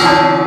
you